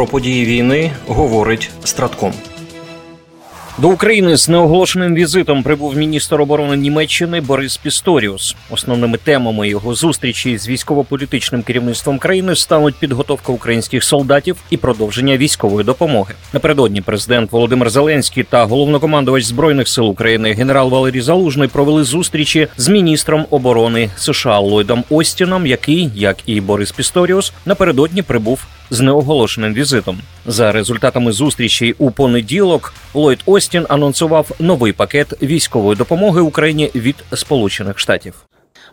Про події війни говорить Стратком. До України з неоголошеним візитом прибув міністр оборони Німеччини Борис Пісторіус. Основними темами його зустрічі з військово-політичним керівництвом країни стануть підготовка українських солдатів і продовження військової допомоги. Напередодні президент Володимир Зеленський та головнокомандувач збройних сил України генерал Валерій Залужний провели зустрічі з міністром оборони США Ллойдом Остіном, який, як і Борис Пісторіус, напередодні прибув з неоголошеним візитом. За результатами зустрічі у понеділок Ллойд Остін анонсував новий пакет військової допомоги Україні від Сполучених Штатів.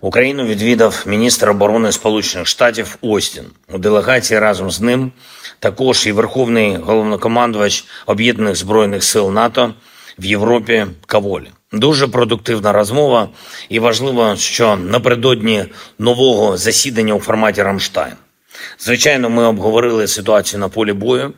Україну відвідав міністр оборони Сполучених Штатів Остін у делегації разом з ним. Також і верховний головнокомандувач об'єднаних збройних сил НАТО в Європі Каволі. Дуже продуктивна розмова, і важливо, що напередодні нового засідання у форматі Рамштайн. Звичайно, ми обговорили ситуацію на полі бою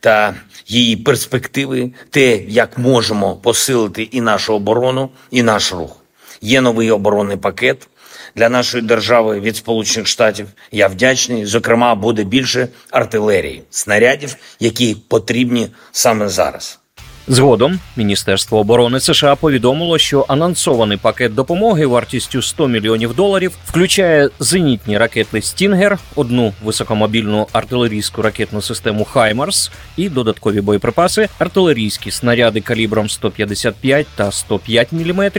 та її перспективи, те, як можемо посилити і нашу оборону, і наш рух. Є новий оборонний пакет для нашої держави від Сполучених Штатів. Я вдячний. Зокрема, буде більше артилерії, снарядів, які потрібні саме зараз. Згодом Міністерство оборони США повідомило, що анонсований пакет допомоги вартістю 100 мільйонів доларів включає зенітні ракети Stinger, одну високомобільну артилерійську ракетну систему Хаймарс і додаткові боєприпаси, артилерійські снаряди калібром 155 та 105 мм,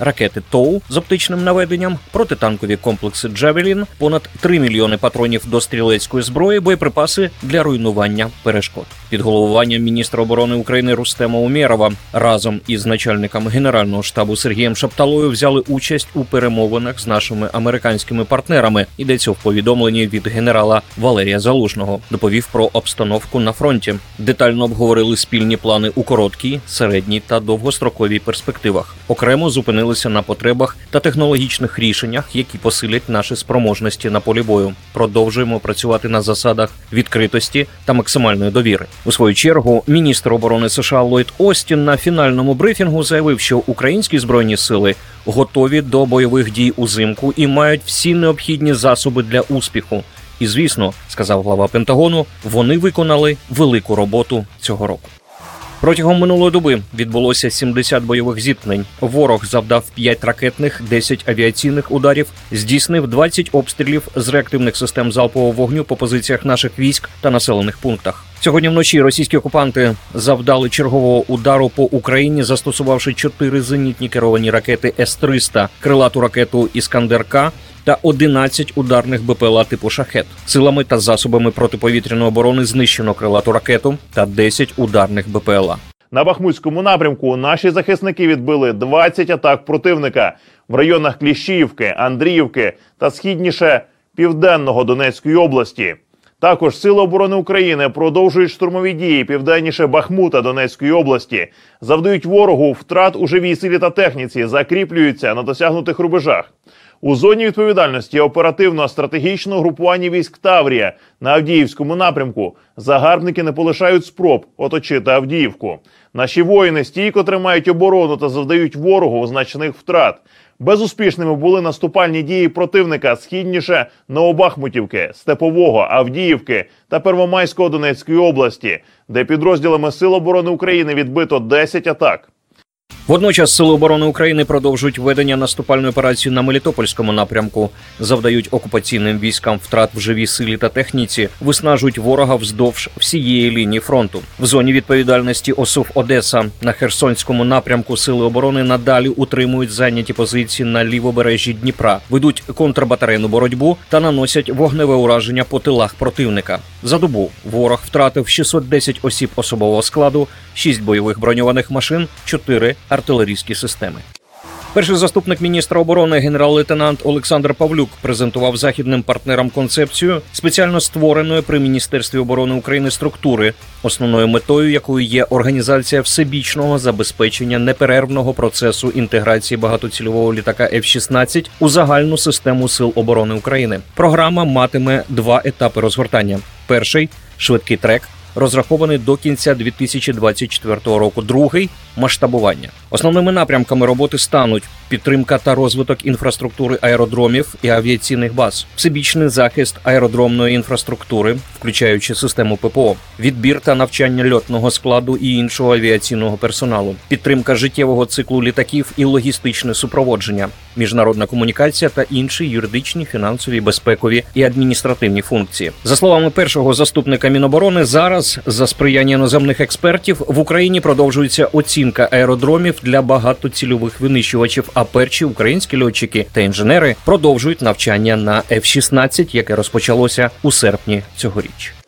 ракети ТОУ з оптичним наведенням, протитанкові комплекси Джавелін, понад 3 мільйони патронів до стрілецької зброї, боєприпаси для руйнування перешкод. Під головуванням міністра оборони України Рустема Умєрова разом із начальником генерального штабу Сергієм Шапталою взяли участь у перемовинах з нашими американськими партнерами. Йдеться в повідомленні від генерала Валерія Залужного. Доповів про обстановку на фронті. Детально обговорили спільні плани у короткій, середній та довгостроковій перспективах. Окремо зупинилися на потребах та технологічних рішеннях, які посилять наші спроможності на полі бою. Продовжуємо працювати на засадах відкритості та максимальної довіри. У свою чергу міністр оборони США Ллойд Остін на фінальному брифінгу заявив, що українські збройні сили готові до бойових дій узимку і мають всі необхідні засоби для успіху. І звісно, сказав глава Пентагону, вони виконали велику роботу цього року. Протягом минулої доби відбулося 70 бойових зіткнень. Ворог завдав 5 ракетних, 10 авіаційних ударів, здійснив 20 обстрілів з реактивних систем залпового вогню по позиціях наших військ та населених пунктах. Сьогодні вночі російські окупанти завдали чергового удару по Україні, застосувавши 4 зенітні керовані ракети С-300, крилату ракету Іскандер-К та 11 ударних БПЛА типу шахет. Силами та засобами протиповітряної оборони знищено крилату ракету та 10 ударних БПЛА. На Бахмутському напрямку наші захисники відбили 20 атак противника в районах Кліщіївки, Андріївки та східніше південного Донецької області. Також Сили оборони України продовжують штурмові дії південніше Бахмута Донецької області, завдають ворогу втрат у живій силі та техніці, закріплюються на досягнутих рубежах. У зоні відповідальності оперативно-стратегічного групування військ Таврія на Авдіївському напрямку загарбники не полишають спроб оточити Авдіївку. Наші воїни стійко тримають оборону та завдають ворогу значних втрат. Безуспішними були наступальні дії противника східніше Новобахмутівки, Степового, Авдіївки та Первомайського Донецької області, де підрозділами Сил оборони України відбито 10 атак. Водночас Сили оборони України продовжують ведення наступальної операції на Мелітопольському напрямку, завдають окупаційним військам втрат в живій силі та техніці, виснажують ворога вздовж всієї лінії фронту. В зоні відповідальності ОСУВ Одеса на Херсонському напрямку Сили оборони надалі утримують зайняті позиції на лівобережжі Дніпра, ведуть контрбатарейну боротьбу та наносять вогневе ураження по тилах противника. За добу ворог втратив 610 осіб особового складу, 6 бойових броньованих машин, 4 артилерійські системи. Перший заступник міністра оборони генерал-лейтенант Олександр Павлюк презентував західним партнерам концепцію спеціально створеної при міністерстві оборони України структури, основною метою якої є організація всебічного забезпечення неперервного процесу інтеграції багатоцільового літака F-16 у загальну систему сил оборони України. Програма матиме два етапи розгортання: перший швидкий трек розрахований до кінця 2024 року. Другий масштабування. Основними напрямками роботи стануть підтримка та розвиток інфраструктури аеродромів і авіаційних баз, всебічний захист аеродромної інфраструктури, включаючи систему ППО, відбір та навчання льотного складу і іншого авіаційного персоналу, підтримка життєвого циклу літаків і логістичне супроводження, міжнародна комунікація та інші юридичні, фінансові, безпекові і адміністративні функції. За словами першого заступника Міноборони, зараз за сприяння іноземних експертів в Україні продовжується оцінка аеродромів для багатоцільових винищувачів. А перші українські льотчики та інженери продовжують навчання на F-16, яке розпочалося у серпні цьогоріч.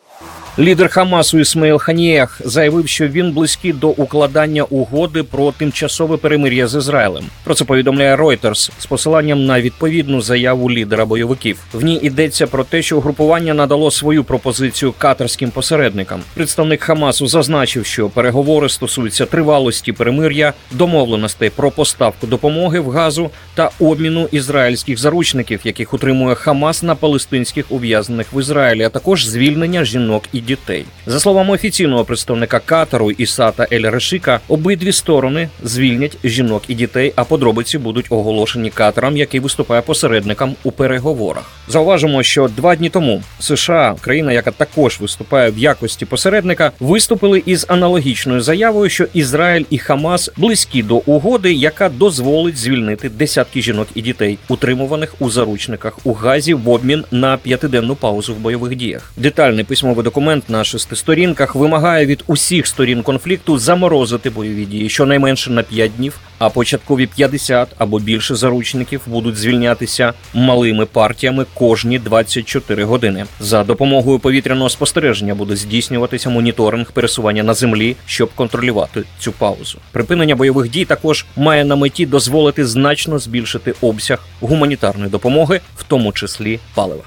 Лідер Хамасу Ісмаїл Ханіях заявив, що він близький до укладання угоди про тимчасове перемир'я з Ізраїлем. Про це повідомляє Reuters з посиланням на відповідну заяву лідера бойовиків. В ній йдеться про те, що групування надало свою пропозицію катарським посередникам. Представник Хамасу зазначив, що переговори стосуються тривалості перемир'я, домовленостей про поставку допомоги в газу та обміну ізраїльських заручників, яких утримує Хамас на палестинських ув'язнених в Ізраїлі, а також звільнення жінок і дітей. За словами офіційного представника Катару Ісата Ель Решика, обидві сторони звільнять жінок і дітей, а подробиці будуть оголошені Катаром, який виступає посередником у переговорах. Зауважимо, що два дні тому США, країна, яка також виступає в якості посередника, виступили із аналогічною заявою, що Ізраїль і Хамас близькі до угоди, яка дозволить звільнити десятки жінок і дітей, утримуваних у заручниках у Газі в обмін на п'ятиденну паузу в бойових діях. Детальний письмовий документ на шести сторінках вимагає від усіх сторін конфлікту заморозити бойові дії щонайменше на 5 днів, а початкові 50 або більше заручників будуть звільнятися малими партіями кожні 24 години. За допомогою повітряного спостереження буде здійснюватися моніторинг пересування на землі, щоб контролювати цю паузу. Припинення бойових дій також має на меті дозволити значно збільшити обсяг гуманітарної допомоги, в тому числі палива.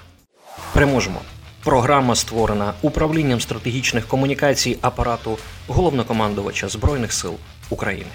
Переможемо. Програма створена управлінням стратегічних комунікацій апарату головнокомандувача Збройних сил України.